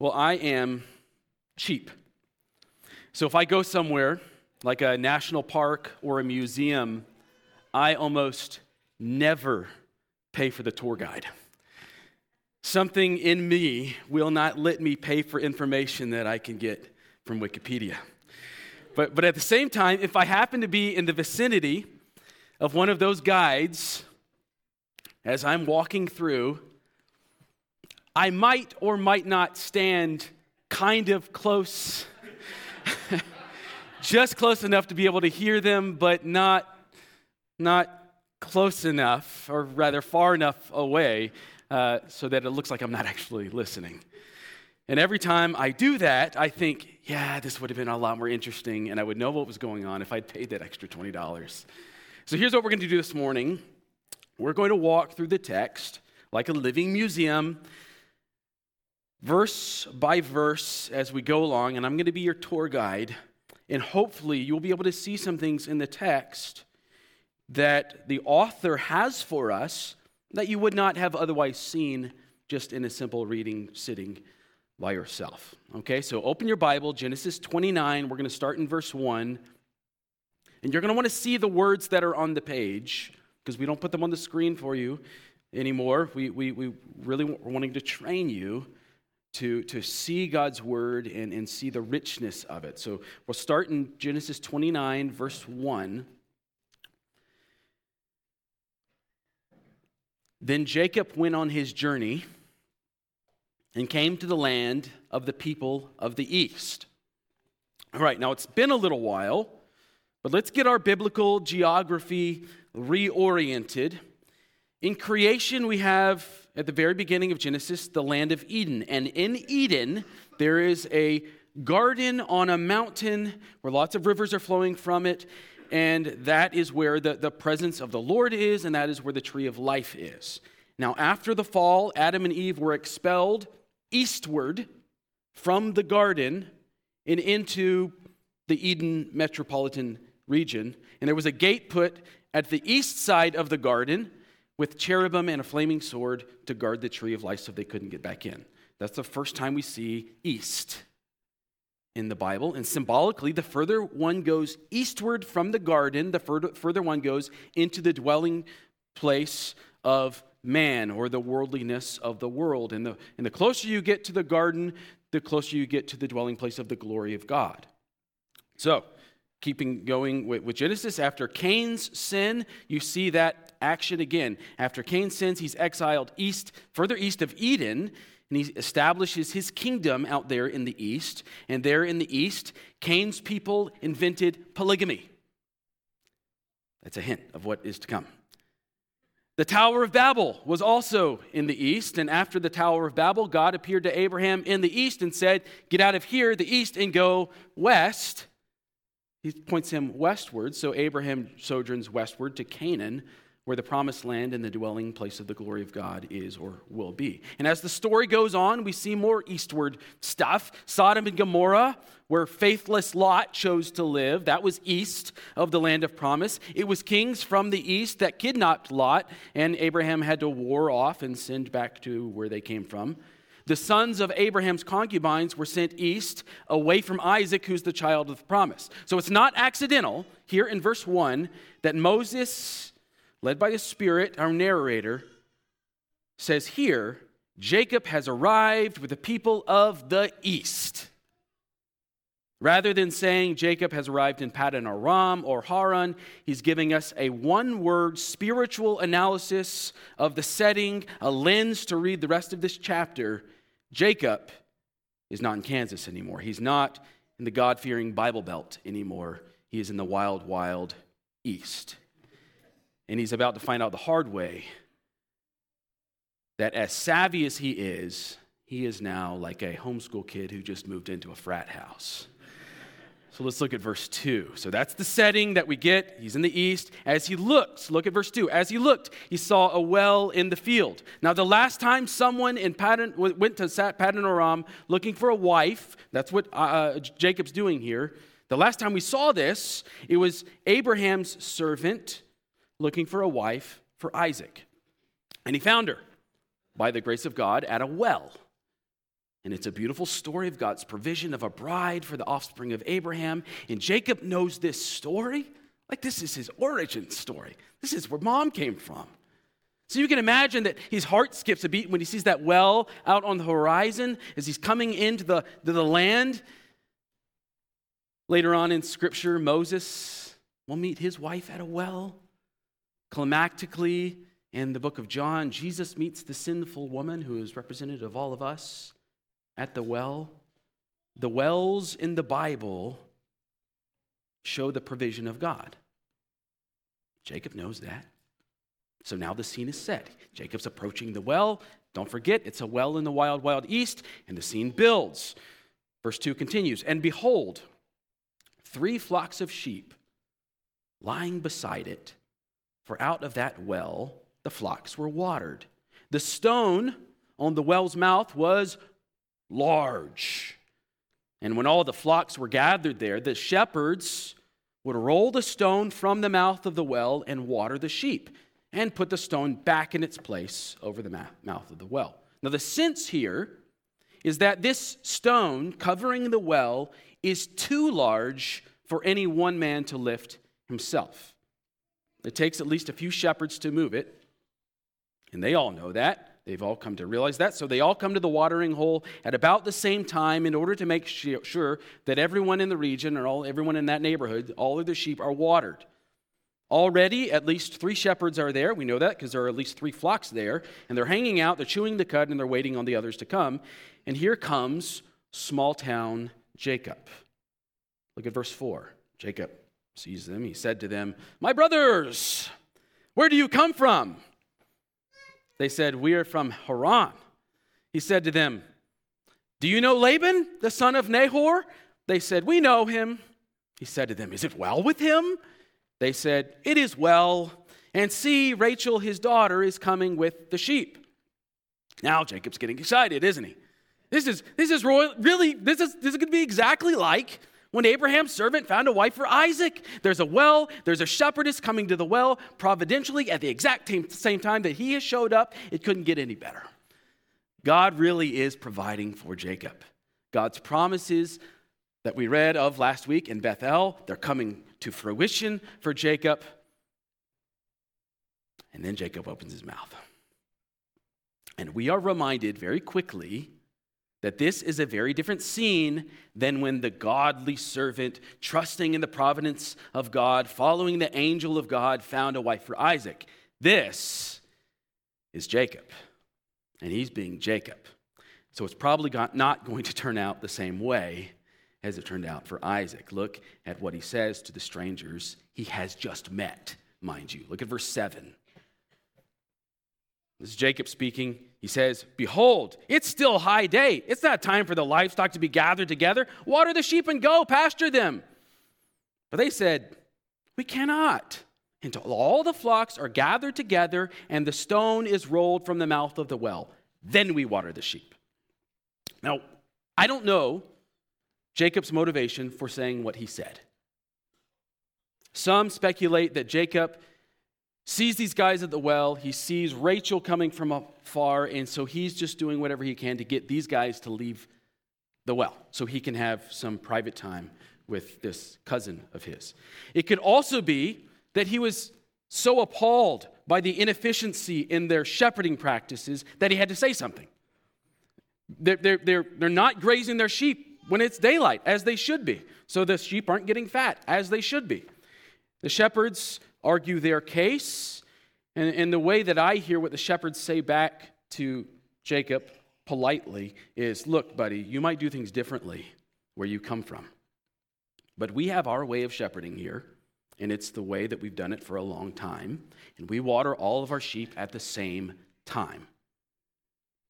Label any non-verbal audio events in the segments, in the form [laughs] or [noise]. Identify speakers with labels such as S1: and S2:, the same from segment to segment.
S1: Well, I am cheap. So if I go somewhere like a national park or a museum, I almost never pay for the tour guide. Something in me will not let me pay for information that I can get from Wikipedia. But, but at the same time, if I happen to be in the vicinity of one of those guides as I'm walking through, I might or might not stand kind of close, [laughs] just close enough to be able to hear them, but not, not close enough, or rather far enough away, uh, so that it looks like I'm not actually listening. And every time I do that, I think, yeah, this would have been a lot more interesting, and I would know what was going on if I'd paid that extra $20. So here's what we're going to do this morning we're going to walk through the text like a living museum, verse by verse as we go along, and I'm going to be your tour guide. And hopefully, you'll be able to see some things in the text that the author has for us that you would not have otherwise seen just in a simple reading sitting by yourself. Okay, so open your Bible, Genesis 29. We're going to start in verse 1. And you're going to want to see the words that are on the page because we don't put them on the screen for you anymore. We, we, we really are wanting to train you to, to see God's word and, and see the richness of it. So we'll start in Genesis 29, verse 1. Then Jacob went on his journey and came to the land of the people of the east. All right, now it's been a little while, but let's get our biblical geography reoriented. In creation, we have at the very beginning of Genesis the land of Eden. And in Eden, there is a garden on a mountain where lots of rivers are flowing from it. And that is where the, the presence of the Lord is, and that is where the tree of life is. Now, after the fall, Adam and Eve were expelled eastward from the garden and into the Eden metropolitan region. And there was a gate put at the east side of the garden with cherubim and a flaming sword to guard the tree of life so they couldn't get back in. That's the first time we see east in the Bible. And symbolically, the further one goes eastward from the garden, the further, one goes into the dwelling place of man or the worldliness of the world. And the, and the closer you get to the garden, the closer you get to the dwelling place of the glory of God. So, keeping going with Genesis, after Cain's sin, you see that action again. After Cain sins, he's exiled east, further east of Eden, and he establishes his kingdom out there in the east. And there in the east, Cain's people invented polygamy. That's a hint of what is to come. The Tower of Babel was also in the east, and after the Tower of Babel, God appeared to Abraham in the east and said, Get out of here, the east, and go west. He points him westward, so Abraham sojourns westward to Canaan, where the promised land and the dwelling place of the glory of God is or will be. And as the story goes on, we see more eastward stuff. Sodom and Gomorrah, where faithless Lot chose to live, that was east of the land of promise. It was kings from the east that kidnapped Lot, and Abraham had to war off and send back to where they came from. The sons of Abraham's concubines were sent east away from Isaac, who's the child of the promise. So it's not accidental here in verse 1 that Moses led by the Spirit, our narrator, says here Jacob has arrived with the people of the east. Rather than saying Jacob has arrived in Paddan Aram or Haran, he's giving us a one word spiritual analysis of the setting, a lens to read the rest of this chapter. Jacob is not in Kansas anymore. He's not in the God fearing Bible Belt anymore. He is in the wild, wild east and he's about to find out the hard way that as savvy as he is, he is now like a homeschool kid who just moved into a frat house. So let's look at verse 2. So that's the setting that we get. He's in the east. As he looked, look at verse 2. As he looked, he saw a well in the field. Now, the last time someone in Paddan, went to Paddan Aram looking for a wife, that's what uh, uh, Jacob's doing here. The last time we saw this, it was Abraham's servant looking for a wife for Isaac. And he found her by the grace of God at a well. And it's a beautiful story of God's provision of a bride for the offspring of Abraham. And Jacob knows this story. Like, this is his origin story. This is where mom came from. So you can imagine that his heart skips a beat when he sees that well out on the horizon as he's coming into the, the land. Later on in Scripture, Moses will meet his wife at a well. Climactically, in the book of John, Jesus meets the sinful woman who is representative of all of us at the well. The wells in the Bible show the provision of God. Jacob knows that. So now the scene is set. Jacob's approaching the well. Don't forget, it's a well in the wild, wild east, and the scene builds. Verse 2 continues And behold, three flocks of sheep lying beside it, for out of that well the flocks were watered. The stone on the well's mouth was large. And when all the flocks were gathered there, the shepherds would roll the stone from the mouth of the well and water the sheep, and put the stone back in its place over the mouth of the well. Now, the sense here is that this stone covering the well is too large for any one man to lift himself. It takes at least a few shepherds to move it, and they all know that. They've all come to realize that. So they all come to the watering hole at about the same time in order to make sure that everyone in the region or all, everyone in that neighborhood, all of the sheep are watered. Already, at least three shepherds are there. We know that because there are at least three flocks there. And they're hanging out, they're chewing the cud, and they're waiting on the others to come. And here comes small town Jacob. Look at verse 4. Jacob sees them. He said to them, My brothers, where do you come from? They said, We are from Haran. He said to them, Do you know Laban, the son of Nahor? They said, We know him. He said to them, Is it well with him? They said, It is well. And see, Rachel, his daughter, is coming with the sheep. Now Jacob's getting excited, isn't he? This is, this is royal, really, this is, this is going to be exactly like when Abraham's servant found a wife for Isaac, there's a well, there's a shepherdess coming to the well providentially at the exact same time that he has showed up. It couldn't get any better. God really is providing for Jacob. God's promises that we read of last week in Bethel, they're coming to fruition for Jacob. And then Jacob opens his mouth. And we are reminded very quickly that this is a very different scene than when the godly servant, trusting in the providence of God, following the angel of God, found a wife for Isaac. This is Jacob, and he's being Jacob. So it's probably not going to turn out the same way as it turned out for Isaac. Look at what he says to the strangers he has just met, mind you. Look at verse 7. This is Jacob speaking. He says, Behold, it's still high day. It's not time for the livestock to be gathered together. Water the sheep and go, pasture them. But they said, We cannot until all the flocks are gathered together and the stone is rolled from the mouth of the well. Then we water the sheep. Now, I don't know Jacob's motivation for saying what he said. Some speculate that Jacob sees these guys at the well. He sees Rachel coming from afar, and so he's just doing whatever he can to get these guys to leave the well so he can have some private time with this cousin of his. It could also be that he was so appalled by the inefficiency in their shepherding practices that he had to say something. They're, they're, they're, they're not grazing their sheep when it's daylight, as they should be. So the sheep aren't getting fat, as they should be. The shepherds argue their case. And, and the way that I hear what the shepherds say back to Jacob politely is look, buddy, you might do things differently where you come from. But we have our way of shepherding here, and it's the way that we've done it for a long time. And we water all of our sheep at the same time.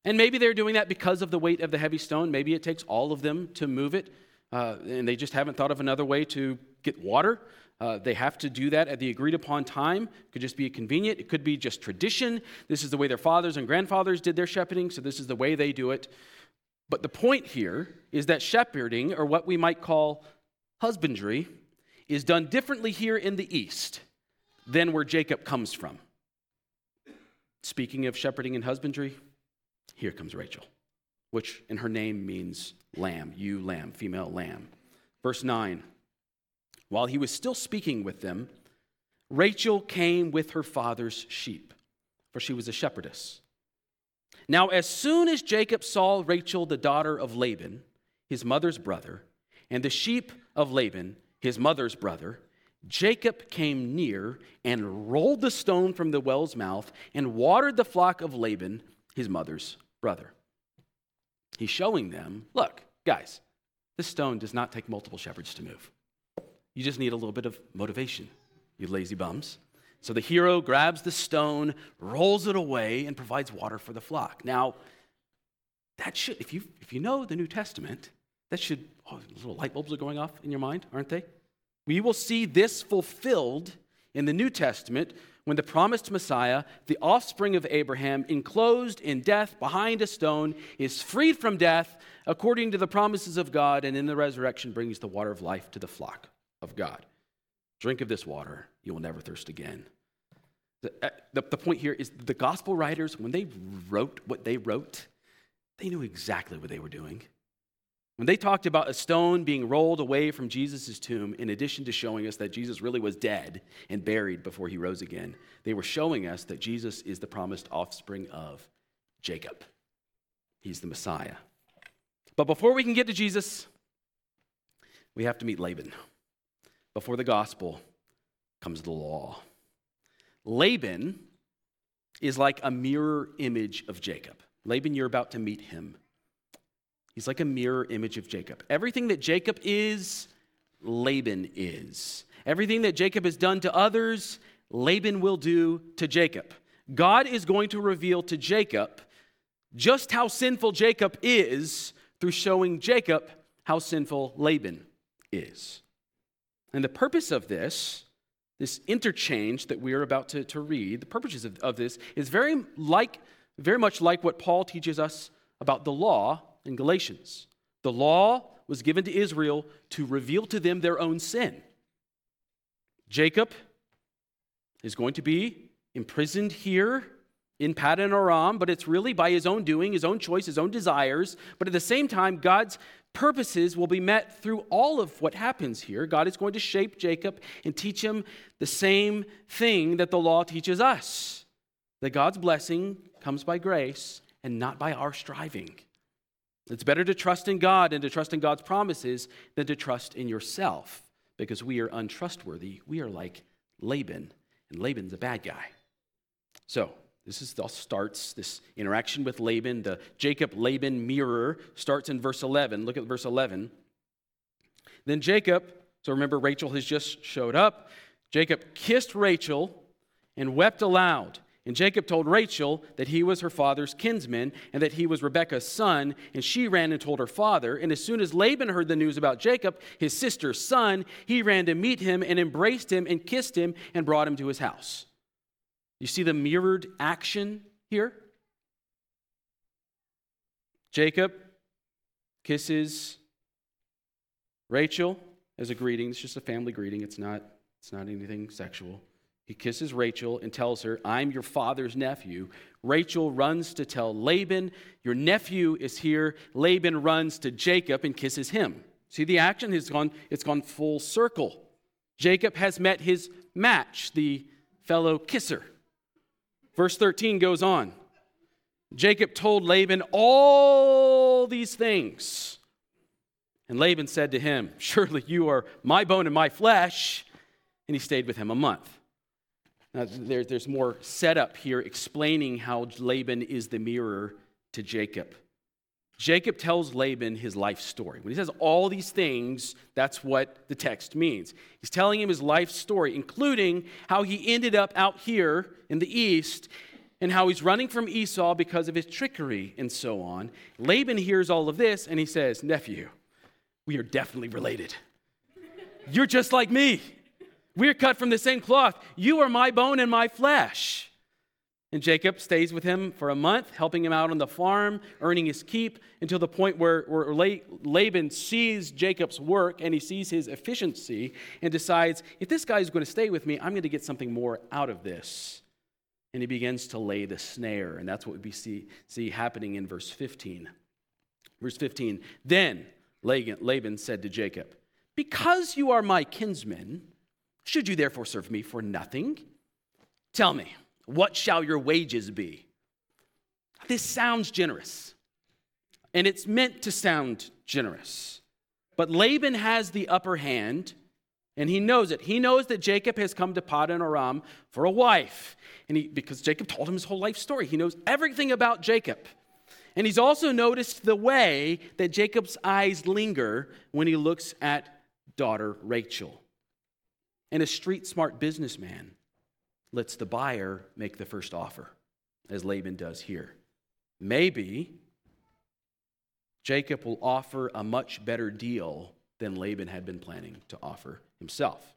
S1: And maybe they're doing that because of the weight of the heavy stone. Maybe it takes all of them to move it, uh, and they just haven't thought of another way to get water. Uh, they have to do that at the agreed upon time. It could just be convenient. It could be just tradition. This is the way their fathers and grandfathers did their shepherding, so this is the way they do it. But the point here is that shepherding, or what we might call husbandry, is done differently here in the East than where Jacob comes from. Speaking of shepherding and husbandry, here comes Rachel. which in her name means lamb, ewe lamb, female lamb. Verse 9 While he was still speaking with them, Rachel came with her father's sheep, for she was a shepherdess. Now, as soon as Jacob saw Rachel, the daughter of Laban, his mother's brother, and the sheep of Laban, his mother's brother, Jacob came near and rolled the stone from the well's mouth and watered the flock of Laban, his mother's brother. He's showing them look, guys, this stone does not take multiple shepherds to move. You just need a little bit of motivation, you lazy bums. So the hero grabs the stone, rolls it away, and provides water for the flock. Now, that should, if you, if you know the New Testament, that should, oh, little light bulbs are going off in your mind, aren't they? We will see this fulfilled in the New Testament when the promised Messiah, the offspring of Abraham, enclosed in death behind a stone, is freed from death according to the promises of God, and in the resurrection brings the water of life to the flock of God. Drink of this water, you will never thirst again. The, uh, the, the, point here is the gospel writers, when they wrote what they wrote, they knew exactly what they were doing. When they talked about a stone being rolled away from Jesus' tomb, in addition to showing us that Jesus really was dead and buried before he rose again, they were showing us that Jesus is the promised offspring of Jacob. He's the Messiah. But before we can get to Jesus, we have to meet Laban. Before the gospel comes the law. Laban is like a mirror image of Jacob. Laban, you're about to meet him. He's like a mirror image of Jacob. Everything that Jacob is, Laban is. Everything that Jacob has done to others, Laban will do to Jacob. God is going to reveal to Jacob just how sinful Jacob is through showing Jacob how sinful Laban is. And the purpose of this, this interchange that we are about to, to read, the purposes of, of this is very like, very much like what Paul teaches us about the law in Galatians. The law was given to Israel to reveal to them their own sin. Jacob is going to be imprisoned here in Paddan Aram, but it's really by his own doing, his own choice, his own desires. But at the same time, God's purposes will be met through all of what happens here. God is going to shape Jacob and teach him the same thing that the law teaches us that God's blessing comes by grace and not by our striving. It's better to trust in God and to trust in God's promises than to trust in yourself because we are untrustworthy. We are like Laban, and Laban's a bad guy. So, this is all starts this interaction with Laban. The Jacob Laban mirror starts in verse 11. Look at verse 11. Then Jacob, so remember Rachel has just showed up. Jacob kissed Rachel and wept aloud. And Jacob told Rachel that he was her father's kinsman and that he was Rebekah's son. And she ran and told her father. And as soon as Laban heard the news about Jacob, his sister's son, he ran to meet him and embraced him and kissed him and brought him to his house. You see the mirrored action here? Jacob kisses Rachel as a greeting. It's just a family greeting. It's not, it's not anything sexual. He kisses Rachel and tells her, I'm your father's nephew. Rachel runs to tell Laban, Your nephew is here. Laban runs to Jacob and kisses him. See the action has gone, it's gone full circle. Jacob has met his match, the fellow kisser. Verse 13 goes on. Jacob told Laban all these things. And Laban said to him, Surely you are my bone and my flesh. And he stayed with him a month. Now, there, there's more setup here explaining how Laban is the mirror to Jacob. Jacob tells Laban his life story. When he says all these things, that's what the text means. He's telling him his life story, including how he ended up out here in the east and how he's running from Esau because of his trickery and so on. Laban hears all of this and he says, Nephew, we are definitely related. You're just like me. We're cut from the same cloth. You are my bone and my flesh. And Jacob stays with him for a month, helping him out on the farm, earning his keep, until the point where, where Laban sees Jacob's work and he sees his efficiency and decides, if this guy is going to stay with me, I'm going to get something more out of this. And he begins to lay the snare. And that's what we see, see happening in verse 15. Verse 15 Then Laban said to Jacob, Because you are my kinsman, should you therefore serve me for nothing? Tell me, what shall your wages be? This sounds generous, and it's meant to sound generous. But Laban has the upper hand, and he knows it. He knows that Jacob has come to Paddan Aram for a wife, and he, because Jacob told him his whole life story. He knows everything about Jacob. And he's also noticed the way that Jacob's eyes linger when he looks at daughter Rachel. And a street smart businessman lets the buyer make the first offer, as Laban does here. Maybe Jacob will offer a much better deal than Laban had been planning to offer himself.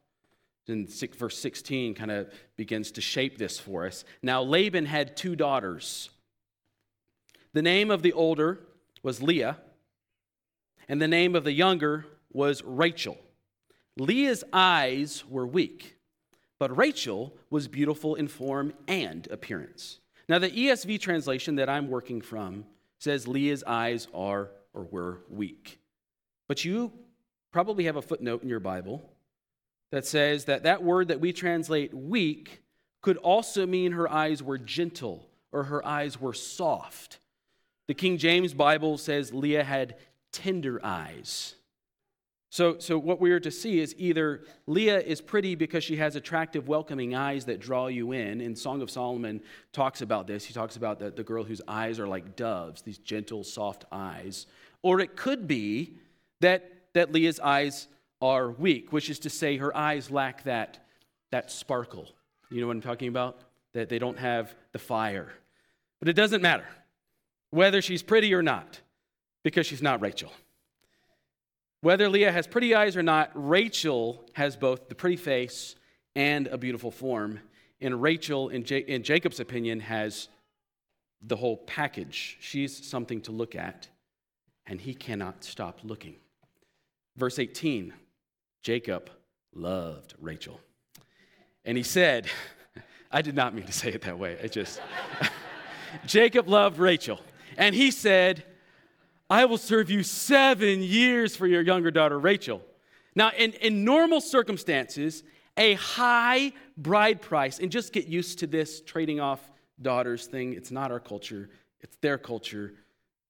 S1: And verse 16 kind of begins to shape this for us. Now, Laban had two daughters. The name of the older was Leah, and the name of the younger was Rachel. Leah's eyes were weak, but Rachel was beautiful in form and appearance. Now, the ESV translation that I'm working from says Leah's eyes are or were weak. But you probably have a footnote in your Bible that says that that word that we translate weak could also mean her eyes were gentle or her eyes were soft. The King James Bible says Leah had tender eyes. So, so what we are to see is either Leah is pretty because she has attractive, welcoming eyes that draw you in. And Song of Solomon talks about this. He talks about the, the girl whose eyes are like doves, these gentle, soft eyes. Or it could be that, that Leah's eyes are weak, which is to say her eyes lack that, that sparkle. You know what I'm talking about? That they don't have the fire. But it doesn't matter whether she's pretty or not, because she's not Rachel. Whether Leah has pretty eyes or not, Rachel has both the pretty face and a beautiful form. And Rachel, in, J- in Jacob's opinion, has the whole package. She's something to look at, and he cannot stop looking. Verse 18 Jacob loved Rachel. And he said, [laughs] I did not mean to say it that way. I just, [laughs] Jacob loved Rachel. And he said, I will serve you seven years for your younger daughter, Rachel. Now, in, in normal circumstances, a high bride price, and just get used to this trading off daughters thing. It's not our culture, it's their culture.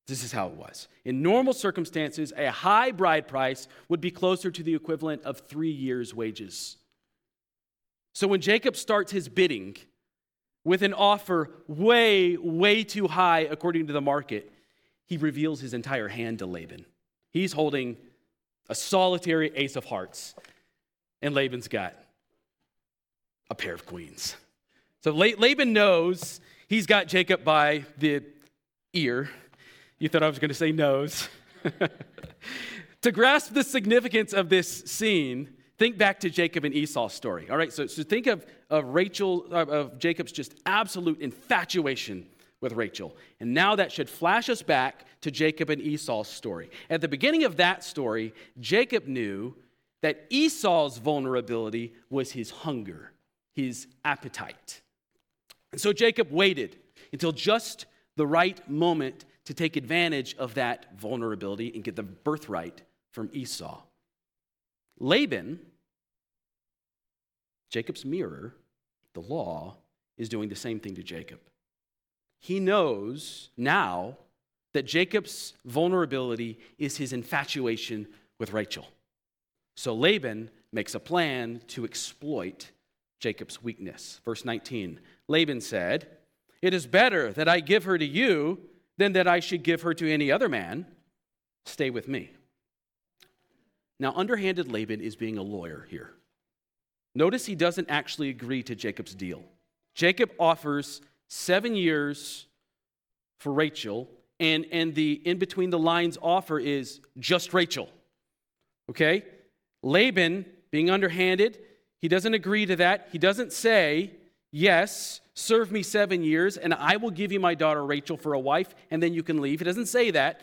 S1: This is how it was. In normal circumstances, a high bride price would be closer to the equivalent of three years' wages. So when Jacob starts his bidding, with an offer way, way too high according to the market, he reveals his entire hand to Laban. He's holding a solitary ace of hearts, and Laban's got a pair of queens. So Laban knows he's got Jacob by the ear. You thought I was going to say nose. [laughs] to grasp the significance of this scene, think back to Jacob and Esau's story. All right, so, so think of, of Rachel, of Jacob's just absolute infatuation with Rachel. And now that should flash us back to Jacob and Esau's story. At the beginning of that story, Jacob knew that Esau's vulnerability was his hunger, his appetite. And so Jacob waited until just the right moment to take advantage of that vulnerability and get the birthright from Esau. Laban, Jacob's mirror, the law, is doing the same thing to Jacob. He knows now that Jacob's vulnerability is his infatuation with Rachel. So Laban makes a plan to exploit Jacob's weakness. Verse 19 Laban said, It is better that I give her to you than that I should give her to any other man. Stay with me. Now, underhanded Laban is being a lawyer here. Notice he doesn't actually agree to Jacob's deal. Jacob offers seven years for Rachel, and, and the in between the lines offer is just Rachel. Okay? Laban, being underhanded, he doesn't agree to that. He doesn't say, Yes, serve me seven years, and I will give you my daughter Rachel for a wife, and then you can leave. He doesn't say that.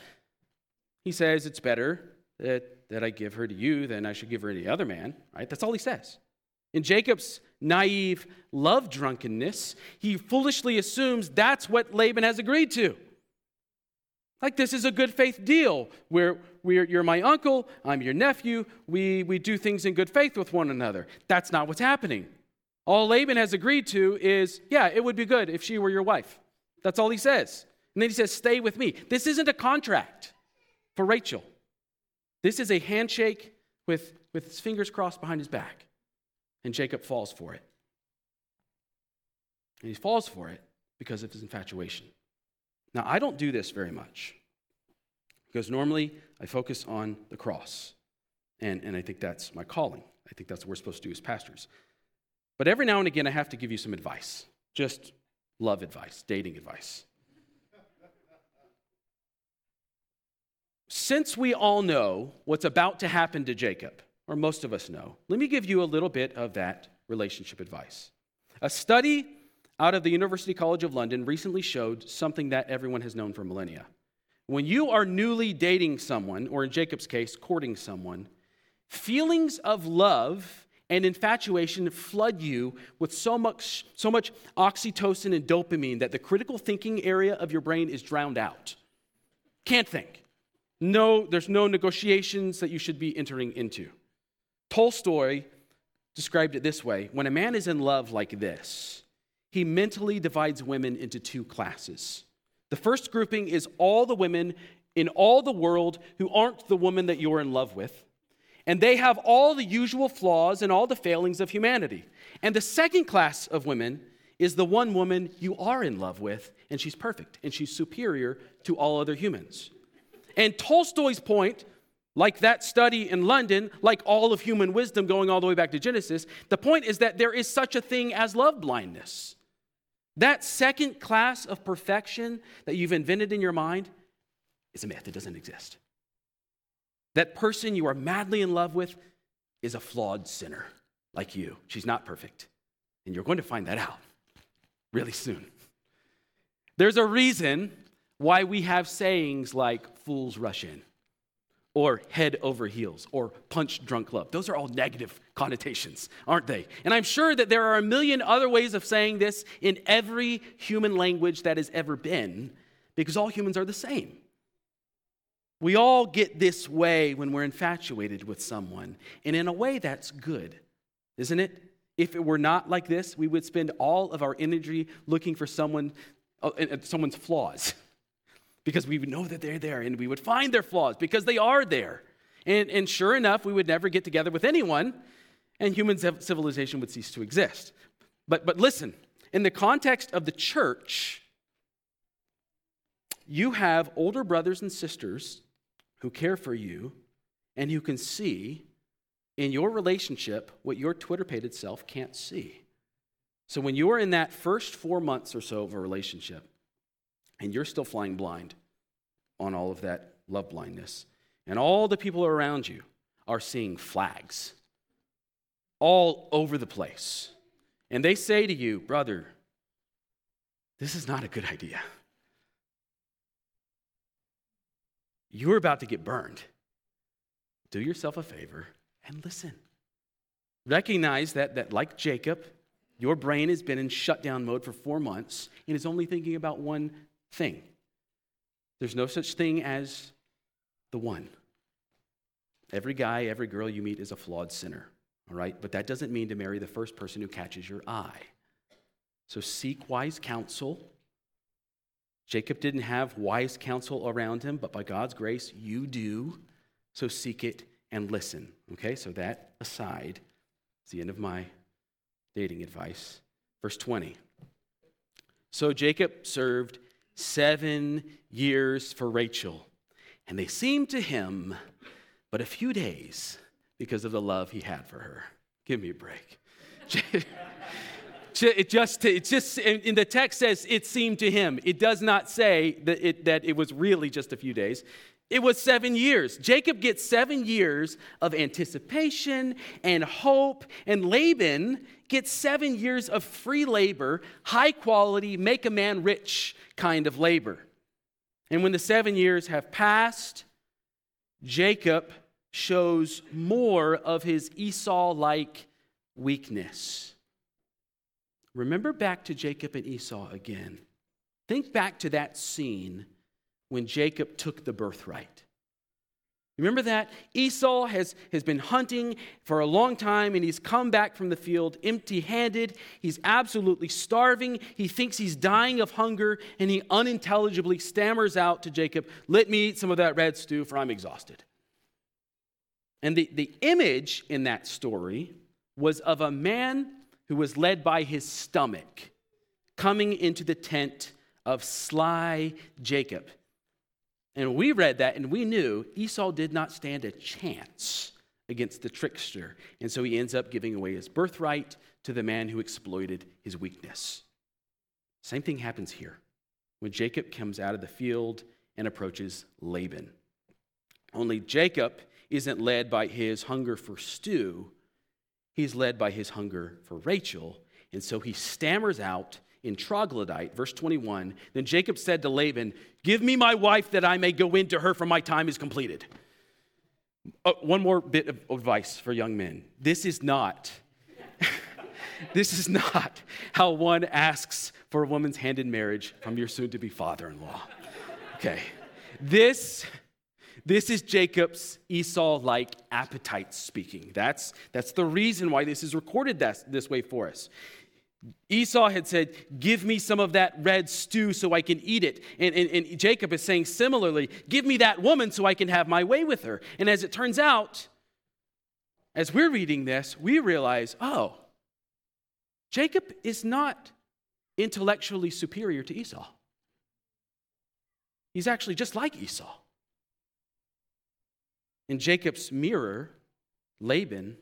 S1: He says, It's better that, that I give her to you than I should give her to the other man, right? That's all he says. In Jacob's naive love drunkenness, he foolishly assumes that's what Laban has agreed to. Like this is a good faith deal where we're, you're my uncle, I'm your nephew, we, we do things in good faith with one another. That's not what's happening. All Laban has agreed to is, yeah, it would be good if she were your wife. That's all he says. And then he says, stay with me. This isn't a contract for Rachel. This is a handshake with, with his fingers crossed behind his back. And Jacob falls for it. And he falls for it because of his infatuation. Now, I don't do this very much because normally I focus on the cross. And, and I think that's my calling. I think that's what we're supposed to do as pastors. But every now and again, I have to give you some advice just love advice, dating advice. Since we all know what's about to happen to Jacob, or most of us know, let me give you a little bit of that relationship advice. A study out of the University College of London recently showed something that everyone has known for millennia. When you are newly dating someone, or in Jacob's case, courting someone, feelings of love and infatuation flood you with so much, so much oxytocin and dopamine that the critical thinking area of your brain is drowned out. Can't think. No, there's no negotiations that you should be entering into. Tolstoy described it this way when a man is in love like this, he mentally divides women into two classes. The first grouping is all the women in all the world who aren't the woman that you're in love with. And they have all the usual flaws and all the failings of humanity. And the second class of women is the one woman you are in love with, and she's perfect, and she's superior to all other humans. And Tolstoy's point, like that study in London, like all of human wisdom going all the way back to Genesis, the point is that there is such a thing as love blindness. That second class of perfection that you've invented in your mind is a myth, it doesn't exist. That person you are madly in love with is a flawed sinner like you. She's not perfect. And you're going to find that out really soon. There's a reason why we have sayings like fools rush in, or head over heels, or punch drunk love. Those are all negative connotations, aren't they? And I'm sure that there are a million other ways of saying this in every human language that has ever been, because all humans are the same. We all get this way when we're infatuated with someone. And in a way, that's good, isn't it? If it were not like this, we would spend all of our energy looking for someone, uh, someone's flaws [laughs] because we would know that they're there and we would find their flaws because they are there. And, and sure enough, we would never get together with anyone and human civilization would cease to exist. But, but listen, in the context of the church, you have older brothers and sisters who care for you and who can see in your relationship what your Twitter pated self can't see. So when you're in that first four months or so of a relationship and you're still flying blind on all of that love blindness, and all the people around you are seeing flags all over the place, and they say to you, brother, this is not a good idea. You're about to get burned. Do yourself a favor and listen. Recognize that, that, like Jacob, your brain has been in shutdown mode for four months and is only thinking about one thing. There's no such thing as the one. Every guy, every girl you meet is a flawed sinner, all right? But that doesn't mean to marry the first person who catches your eye. So seek wise counsel Jacob didn't have wise counsel around him, but by God's grace, you do. So seek it and listen. Okay, so that aside, it's the end of my dating advice. Verse 20. So Jacob served seven years for Rachel, and they seemed to him but a few days because of the love he had for her. Give me a break. [laughs] It just, it just, in the text says it seemed to him. It does not say that it, that it was really just a few days. It was seven years. Jacob gets seven years of anticipation and hope, and Laban gets seven years of free labor, high quality, make a man rich kind of labor. And when the seven years have passed, Jacob shows more of his Esau like weakness. Remember back to Jacob and Esau again. Think back to that scene when Jacob took the birthright. Remember that? Esau has, has been hunting for a long time and he's come back from the field empty handed. He's absolutely starving. He thinks he's dying of hunger and he unintelligibly stammers out to Jacob, Let me eat some of that red stew, for I'm exhausted. And the, the image in that story was of a man who was led by his stomach coming into the tent of sly Jacob. And we read that and we knew Esau did not stand a chance against the trickster. And so he ends up giving away his birthright to the man who exploited his weakness. Same thing happens here when Jacob comes out of the field and approaches Laban. Only Jacob isn't led by his hunger for stew, he's led by his hunger for Rachel. And so he stammers out in troglodyte, verse 21. Then Jacob said to Laban, Give me my wife that I may go into her, for my time is completed. Oh, one more bit of advice for young men. This is not. [laughs] this is not how one asks for a woman's hand in marriage from your soon to be father in law. Okay. This, this is Jacob's Esau like appetite speaking. That's, that's the reason why this is recorded this, this way for us. Esau had said, Give me some of that red stew so I can eat it. And, and, and, Jacob is saying similarly, Give me that woman so I can have my way with her. And as it turns out, as we're reading this, we realize, oh, Jacob is not intellectually superior to Esau. He's actually just like Esau. In Jacob's mirror, Laban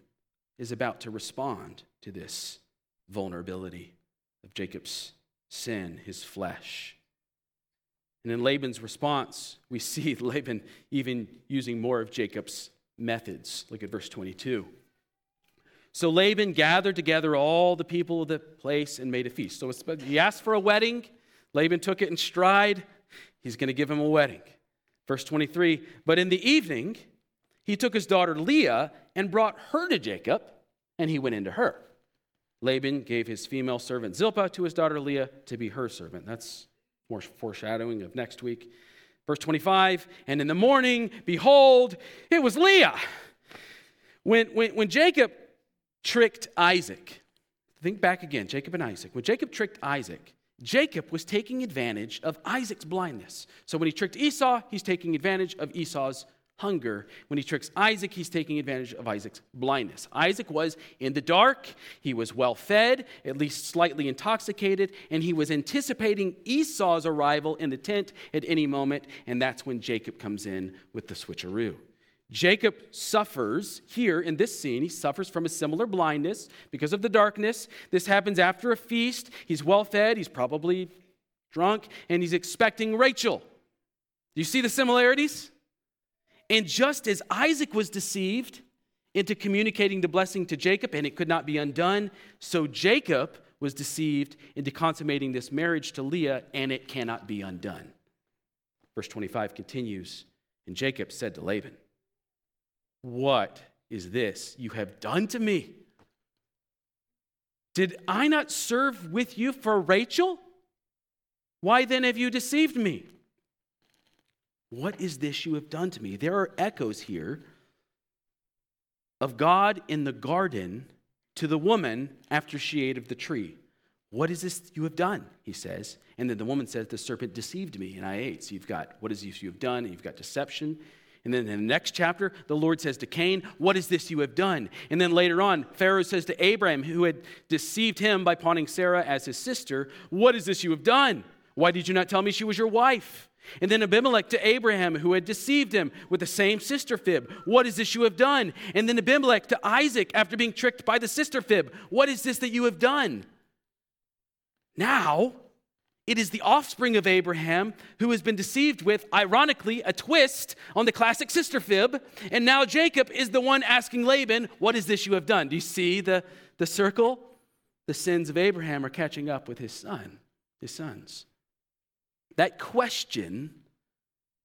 S1: is about to respond to this vulnerability of Jacob's sin, his flesh. And in Laban's response, we [laughs] see Laban even using more of Jacob's methods. Look at verse 22. So Laban gathered together all the people of the place and made a feast. So he asked for a wedding. Laban took it in stride. He's going to give him a wedding. Verse 23 But in the evening, he took his daughter Leah and brought her to Jacob, and he went into her. Laban gave his female servant Zilpah to his daughter Leah to be her servant. That's more foreshadowing of next week. Verse 25, and in the morning, behold, it was Leah. When, when, when Jacob tricked Isaac, think back again, Jacob and Isaac. When Jacob tricked Isaac, Jacob was taking advantage of Isaac's blindness. So when he tricked Esau, he's taking advantage of Esau's hunger. When he tricks Isaac, he's taking advantage of Isaac's blindness. Isaac was in the dark, he was well fed, at least slightly intoxicated, and he was anticipating Esau's arrival in the tent at any moment, and that's when Jacob comes in with the switcheroo. Jacob suffers here in this scene. He suffers from a similar blindness because of the darkness. This happens after a feast. He's well fed, he's probably drunk, and he's expecting Rachel. Do you see the similarities? And just as Isaac was deceived into communicating the blessing to Jacob and it could not be undone, so Jacob was deceived into consummating this marriage to Leah and it cannot be undone. Verse 25 continues And Jacob said to Laban, What is this you have done to me? Did I not serve with you for Rachel? Why then have you deceived me? What is this you have done to me? There are echoes here of God in the garden to the woman after she ate of the tree. What is this you have done? He says. And then the woman says, The serpent deceived me and I ate. So you've got, what is this you have done? And you've got deception. And then in the next chapter, the Lord says to Cain, What is this you have done? And then later on, Pharaoh says to Abraham, who had deceived him by pawning Sarah as his sister, What is this you have done? Why did you not tell me she was your wife? And then Abimelech to Abraham, who had deceived him with the same sister fib. What is this you have done? And then Abimelech to Isaac, after being tricked by the sister fib. What is this that you have done? Now, it is the offspring of Abraham who has been deceived with, ironically, a twist on the classic sister fib. And now Jacob is the one asking Laban, What is this you have done? Do you see the, the circle? The sins of Abraham are catching up with his son, his sons. That question,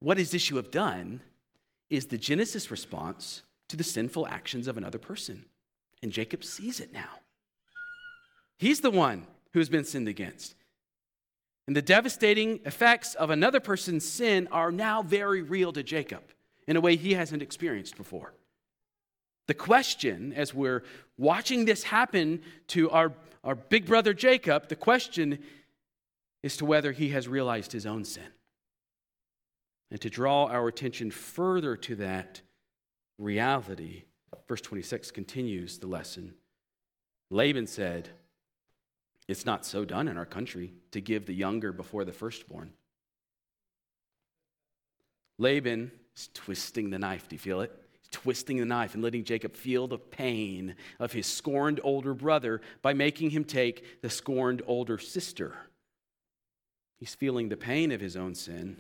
S1: what is this you have done, is the Genesis response to the sinful actions of another person. And Jacob sees it now. He's the one who has been sinned against. And the devastating effects of another person's sin are now very real to Jacob in a way he hasn't experienced before. The question, as we're watching this happen to our, our big brother Jacob, the question is to whether he has realized his own sin. And to draw our attention further to that reality, verse 26 continues the lesson. Laban said, It's not so done in our country to give the younger before the firstborn. Laban is twisting the knife. Do you feel it? He's twisting the knife and letting Jacob feel the pain of his scorned older brother by making him take the scorned older sister. He's feeling the pain of his own sin.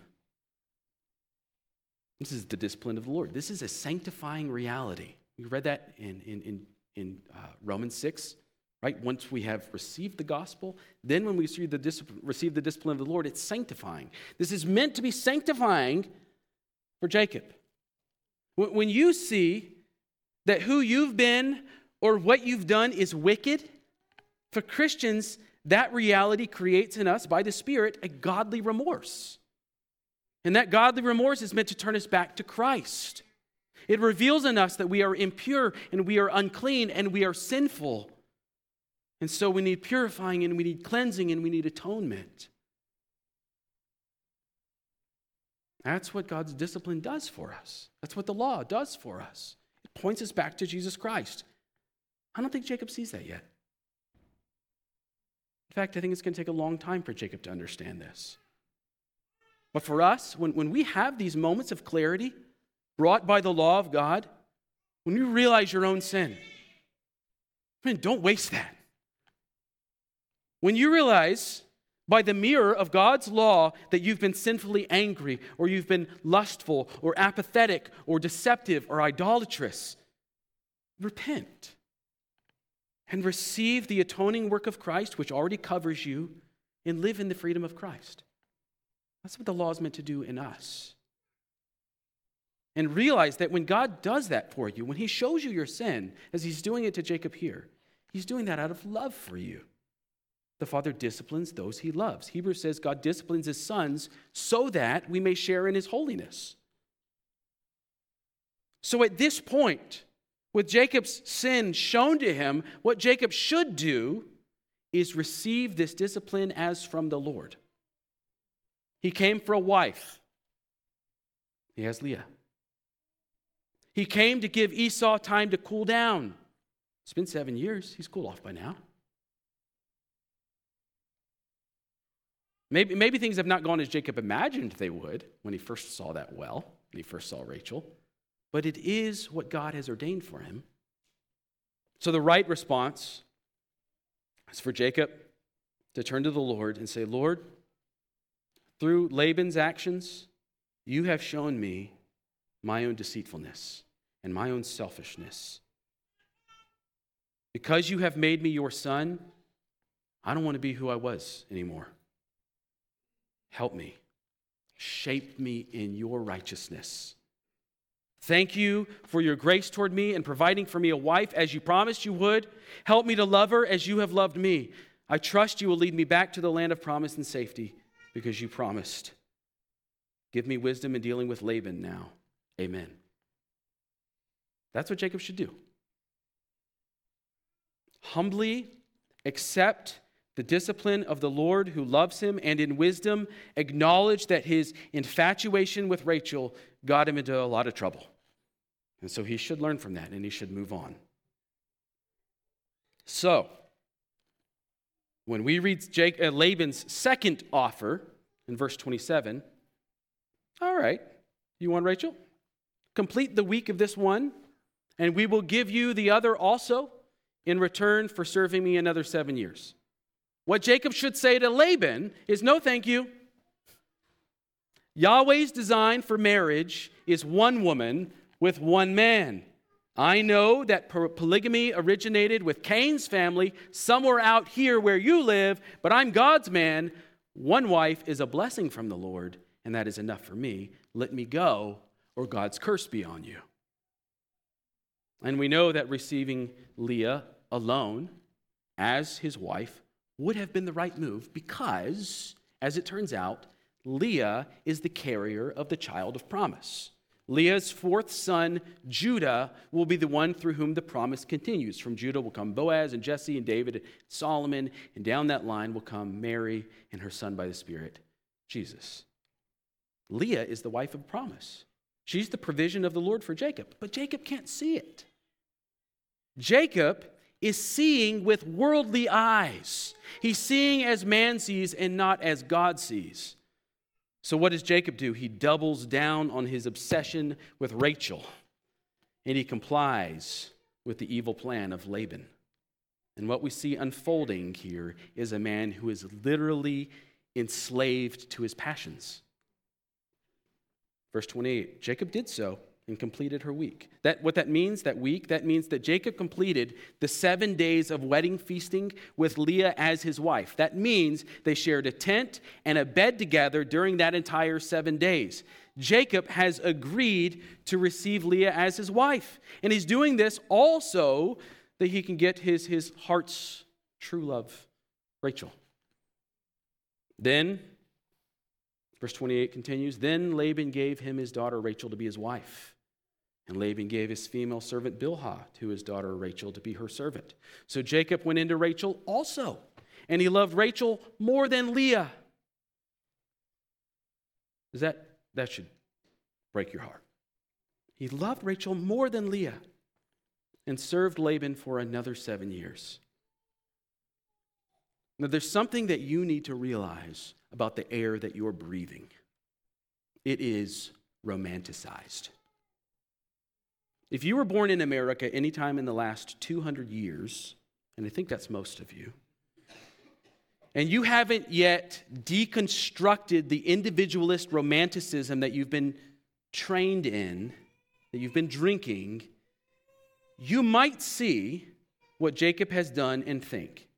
S1: This is the discipline of the Lord. This is a sanctifying reality. We read that in, in, in, in uh, Romans 6, right? Once we have received the gospel, then when we receive the, discipline, receive the discipline of the Lord, it's sanctifying. This is meant to be sanctifying for Jacob. When you see that who you've been or what you've done is wicked, for Christians, that reality creates in us, by the Spirit, a godly remorse. And that godly remorse is meant to turn us back to Christ. It reveals in us that we are impure and we are unclean and we are sinful. And so we need purifying and we need cleansing and we need atonement. That's what God's discipline does for us. That's what the law does for us. It points us back to Jesus Christ. I don't think Jacob sees that yet. In fact, I think it's going to take a long time for Jacob to understand this. But for us, when, when we have these moments of clarity brought by the law of God, when you realize your own sin, I mean, don't waste that. When you realize by the mirror of God's law that you've been sinfully angry, or you've been lustful, or apathetic, or deceptive, or idolatrous, repent and receive the atoning work of Christ, which already covers you, and live in the freedom of Christ. That's what the law is meant to do in us. And realize that when God does that for you, when He shows you your sin, as He's doing it to Jacob here, He's doing that out of love for you. The Father disciplines those He loves. Hebrews says God disciplines His sons so that we may share in His holiness. So at this point, with Jacob's sin shown to him, what Jacob should do is receive this discipline as from the Lord. He came for a wife. He has Leah. He came to give Esau time to cool down. It's been seven years. He's cooled off by now. Maybe, maybe things have not gone as Jacob imagined they would when he first saw that well, when he first saw Rachel, but it is what God has ordained for him. So the right response is for Jacob to turn to the Lord and say, Lord, through Laban's actions, you have shown me my own deceitfulness and my own selfishness. Because you have made me your son, I don't want to be who I was anymore. Help me. Shape me in your righteousness. Thank you for your grace toward me and providing for me a wife as you promised you would. Help me to love her as you have loved me. I trust you will lead me back to the land of promise and safety because you promised. Give me wisdom in dealing with Laban now. Amen. That's what Jacob should do. Humbly accept the discipline of the Lord who loves him, and in wisdom acknowledge that his infatuation with Rachel got him into a lot of trouble. And so he should learn from that and he should move on. So, when we read Jake, uh, Laban's second offer in verse 27, all right, you want Rachel? Complete the week of this one, and we will give you the other also in return for serving me another seven years. What Jacob should say to Laban is no, thank you. Yahweh's design for marriage is one woman with one man. I know that polygamy originated with Cain's family somewhere out here where you live, but I'm God's man. One wife is a blessing from the Lord, and that is enough for me. Let me go, or God's curse be on you. And we know that receiving Leah alone as his wife would have been the right move because As it turns out, Leah is the carrier of the child of promise. Leah's fourth son, Judah, will be the one through whom the promise continues. From Judah will come Boaz and Jesse and David and Solomon, and down that line will come Mary and her son by the Spirit, Jesus. Leah is the wife of promise. She's the provision of the Lord for Jacob, but Jacob can't see it. Jacob is seeing with worldly eyes. He's seeing as man sees and not as God sees. So, what does Jacob do? He doubles down on his obsession with Rachel and he complies with the evil plan of Laban. And what we see unfolding here is a man who is literally enslaved to his passions. Verse 28 Jacob did so and completed her week. That, what that means, that week, that means that Jacob completed the seven days of wedding feasting with Leah as his wife. That means they shared a tent and a bed together during that entire seven days. Jacob has agreed to receive Leah as his wife. And he's doing this also that he can get his, his heart's true love, Rachel. Then, verse 28 continues Then Laban gave him his daughter Rachel to be his wife. And Laban gave his female servant Bilhah to his daughter Rachel to be her servant. So Jacob went into Rachel also, and he loved Rachel more than Leah. Is that that should break your heart? He loved Rachel more than Leah and served Laban for another 7 years. Now there's something that you need to realize about the air that you're breathing. It is romanticized. If you were born in America anytime in the last 200 years, and I think that's most of you, and you haven't yet deconstructed the individualist romanticism that you've been trained in, that you've been drinking, you might see what Jacob has done and think.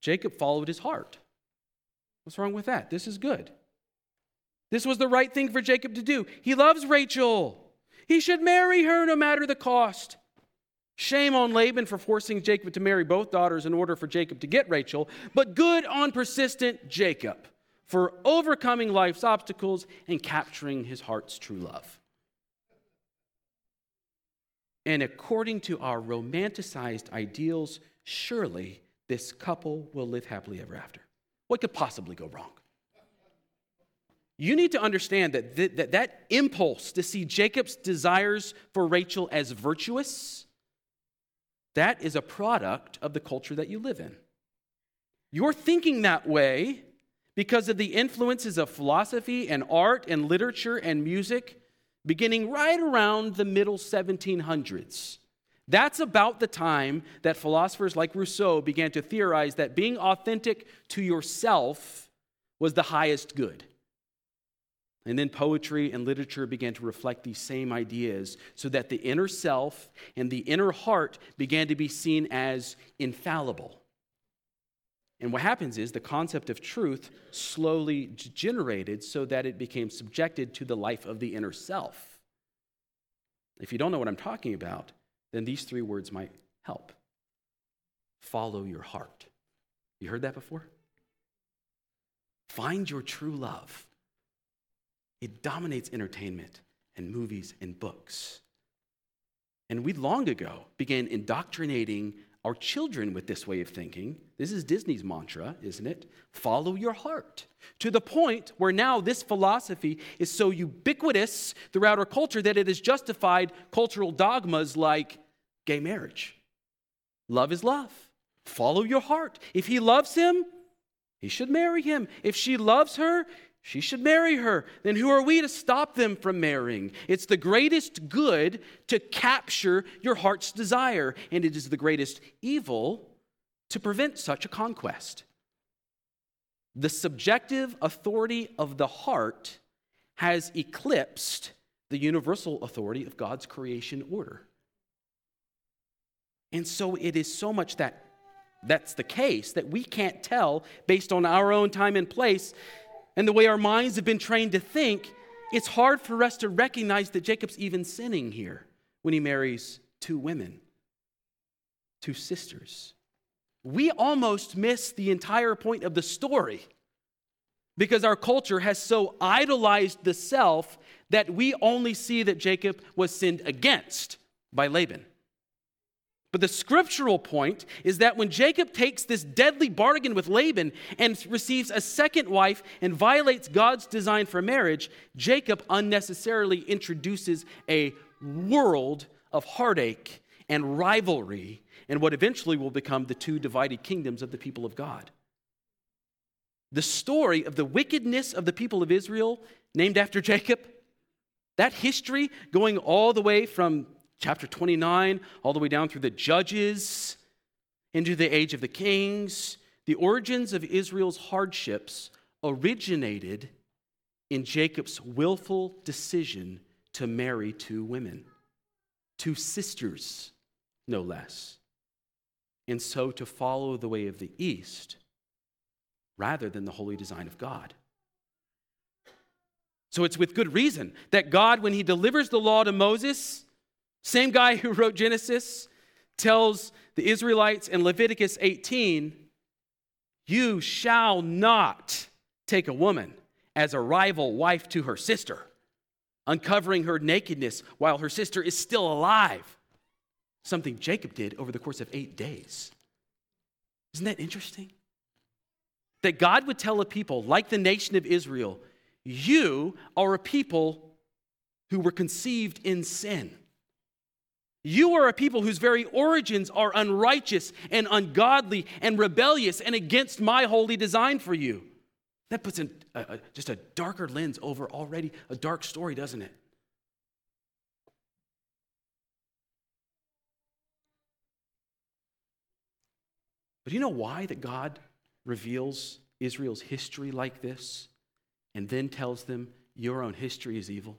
S1: Jacob followed his heart. What's wrong with that? This is good. This was the right thing for Jacob to do. He loves Rachel. He should marry her no matter the cost. Shame on Laban for forcing Jacob to marry both daughters in order for Jacob to get Rachel, but good on persistent Jacob for overcoming life's obstacles and capturing his heart's true love. And according to our romanticized ideals, surely this couple will live happily ever after. What could possibly go wrong? You need to understand that, th- that that impulse to see Jacob's desires for Rachel as virtuous, that is a product of the culture that you live in. You're thinking that way because of the influences of philosophy and art and literature and music beginning right around the middle 1700s. That's about the time that philosophers like Rousseau began to theorize that being authentic to yourself was the highest good. And then poetry and literature began to reflect these same ideas so that the inner self and the inner heart began to be seen as infallible. And what happens is the concept of truth slowly degenerated so that it became subjected to the life of the inner self. If you don't know what I'm talking about, then these three words might help. Follow your heart. You heard that before? Find your true love. It dominates entertainment and movies and books. And we long ago began indoctrinating our children with this way of thinking. This is Disney's mantra, isn't it? Follow your heart. To the point where now this philosophy is so ubiquitous throughout our culture that it has justified cultural dogmas like gay marriage. Love is love. Follow your heart. If he loves him, he should marry him. If she loves her, she should marry her. Then who are we to stop them from marrying? It's the greatest good to capture your heart's desire, and it is the greatest evil to prevent such a conquest. The subjective authority of the heart has eclipsed the universal authority of God's creation order. And so it is so much that that's the case that we can't tell based on our own time and place and the way our minds have been trained to think, it's hard for us to recognize that Jacob's even sinning here when he marries two women, two sisters. We almost miss the entire point of the story because our culture has so idolized the self that we only see that Jacob was sinned against by Laban. But the scriptural point is that when Jacob takes this deadly bargain with Laban and receives a second wife and violates God's design for marriage, Jacob unnecessarily introduces a world of heartache and rivalry and what eventually will become the two divided kingdoms of the people of God. The story of the wickedness of the people of Israel, named after Jacob, that history going all the way from chapter 29, all the way down through the Judges, into the age of the kings. The origins of Israel's hardships originated in Jacob's willful decision to marry two women, two sisters, no less, and so to follow the way of the East rather than the holy design of God. So it's with good reason that God, when He delivers the law to Moses, same guy who wrote Genesis tells the Israelites in Leviticus 18, You shall not take a woman as a rival wife to her sister, uncovering her nakedness while her sister is still alive. Something Jacob did over the course of eight days. Isn't that interesting? That God would tell a people like the nation of Israel, You are a people who were conceived in sin. You are a people whose very origins are unrighteous and ungodly and rebellious and against my holy design for you. That puts in a, a, just a darker lens over already a dark story, doesn't it? But do you know why that God reveals Israel's history like this and then tells them your own history is evil?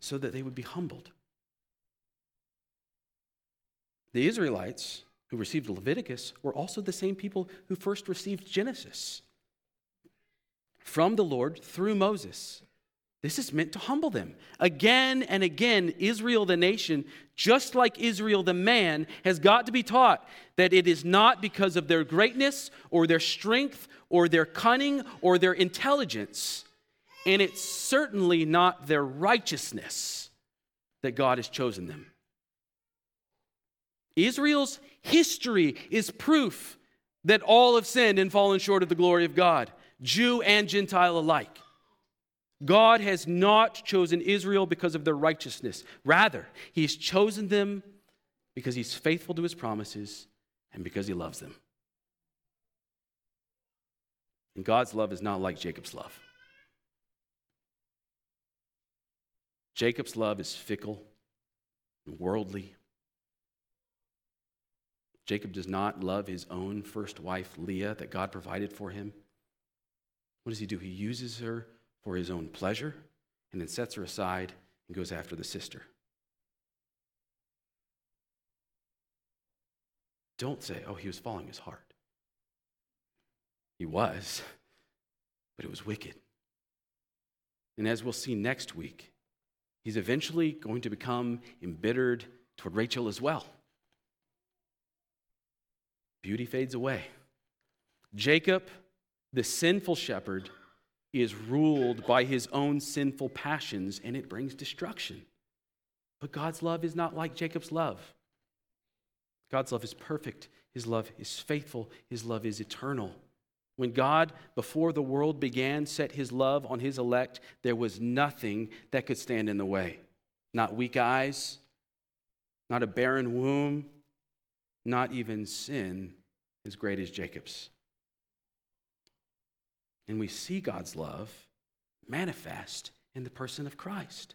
S1: So that they would be humbled. The Israelites who received Leviticus were also the same people who first received Genesis from the Lord through Moses. This is meant to humble them. Again and again, Israel, the nation, just like Israel, the man, has got to be taught that it is not because of their greatness or their strength or their cunning or their intelligence and it's certainly not their righteousness that God has chosen them. Israel's history is proof that all have sinned and fallen short of the glory of God, Jew and Gentile alike. God has not chosen Israel because of their righteousness. Rather, He's chosen them because He's faithful to His promises and because He loves them. And God's love is not like Jacob's love. Jacob's love is fickle and worldly. Jacob does not love his own first wife, Leah, that God provided for him. What does he do? He uses her for his own pleasure and then sets her aside and goes after the sister. Don't say, oh, he was following his heart. He was, but it was wicked. And as we'll see next week, he's eventually going to become embittered toward Rachel as well. Beauty fades away. Jacob, the sinful shepherd, is ruled by his own sinful passions and it brings destruction. But God's love is not like Jacob's love. God's love is perfect, His love is faithful, His love is eternal. When God, before the world began, set his love on his elect, there was nothing that could stand in the way. Not weak eyes, not a barren womb, not even sin as great as Jacob's. And we see God's love manifest in the person of Christ.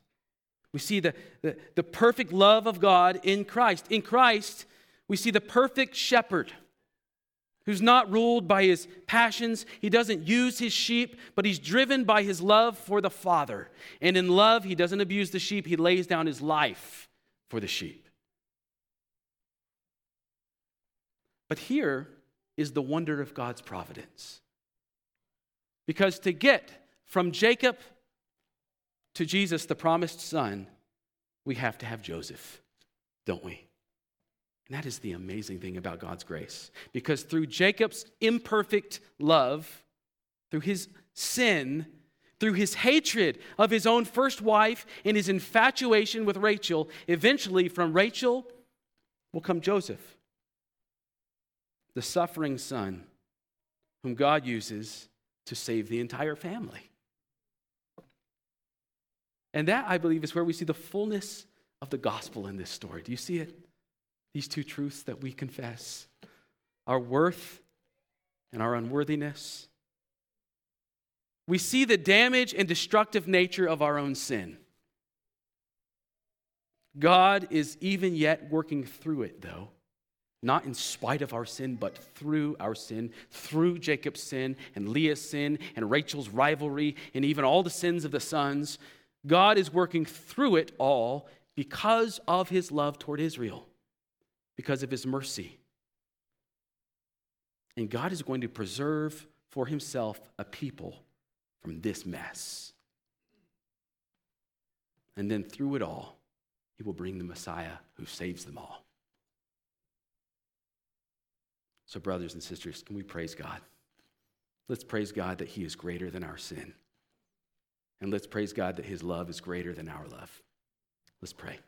S1: We see the, the, the perfect love of God in Christ. In Christ, we see the perfect shepherd who's not ruled by his passions. He doesn't use his sheep, but he's driven by his love for the Father. And in love, he doesn't abuse the sheep, he lays down his life for the sheep. But here is the wonder of God's providence. Because to get from Jacob to Jesus, the promised son, we have to have Joseph, don't we? And that is the amazing thing about God's grace. Because through Jacob's imperfect love, through his sin, through his hatred of his own first wife and his infatuation with Rachel, eventually from Rachel will come Joseph, the suffering son whom God uses to save the entire family. And that, I believe, is where we see the fullness of the gospel in this story. Do you see it? These two truths that we confess our worth and our unworthiness. We see the damage and destructive nature of our own sin. God is even yet working through it, though, not in spite of our sin, but through our sin, through Jacob's sin and Leah's sin and Rachel's rivalry and even all the sins of the sons. God is working through it all because of his love toward Israel because of his mercy. And God is going to preserve for himself a people from this mess. And then through it all, he will bring the Messiah who saves them all. So, brothers and sisters, can we praise God? Let's praise God that he is greater than our sin. And let's praise God that his love is greater than our love. Let's pray.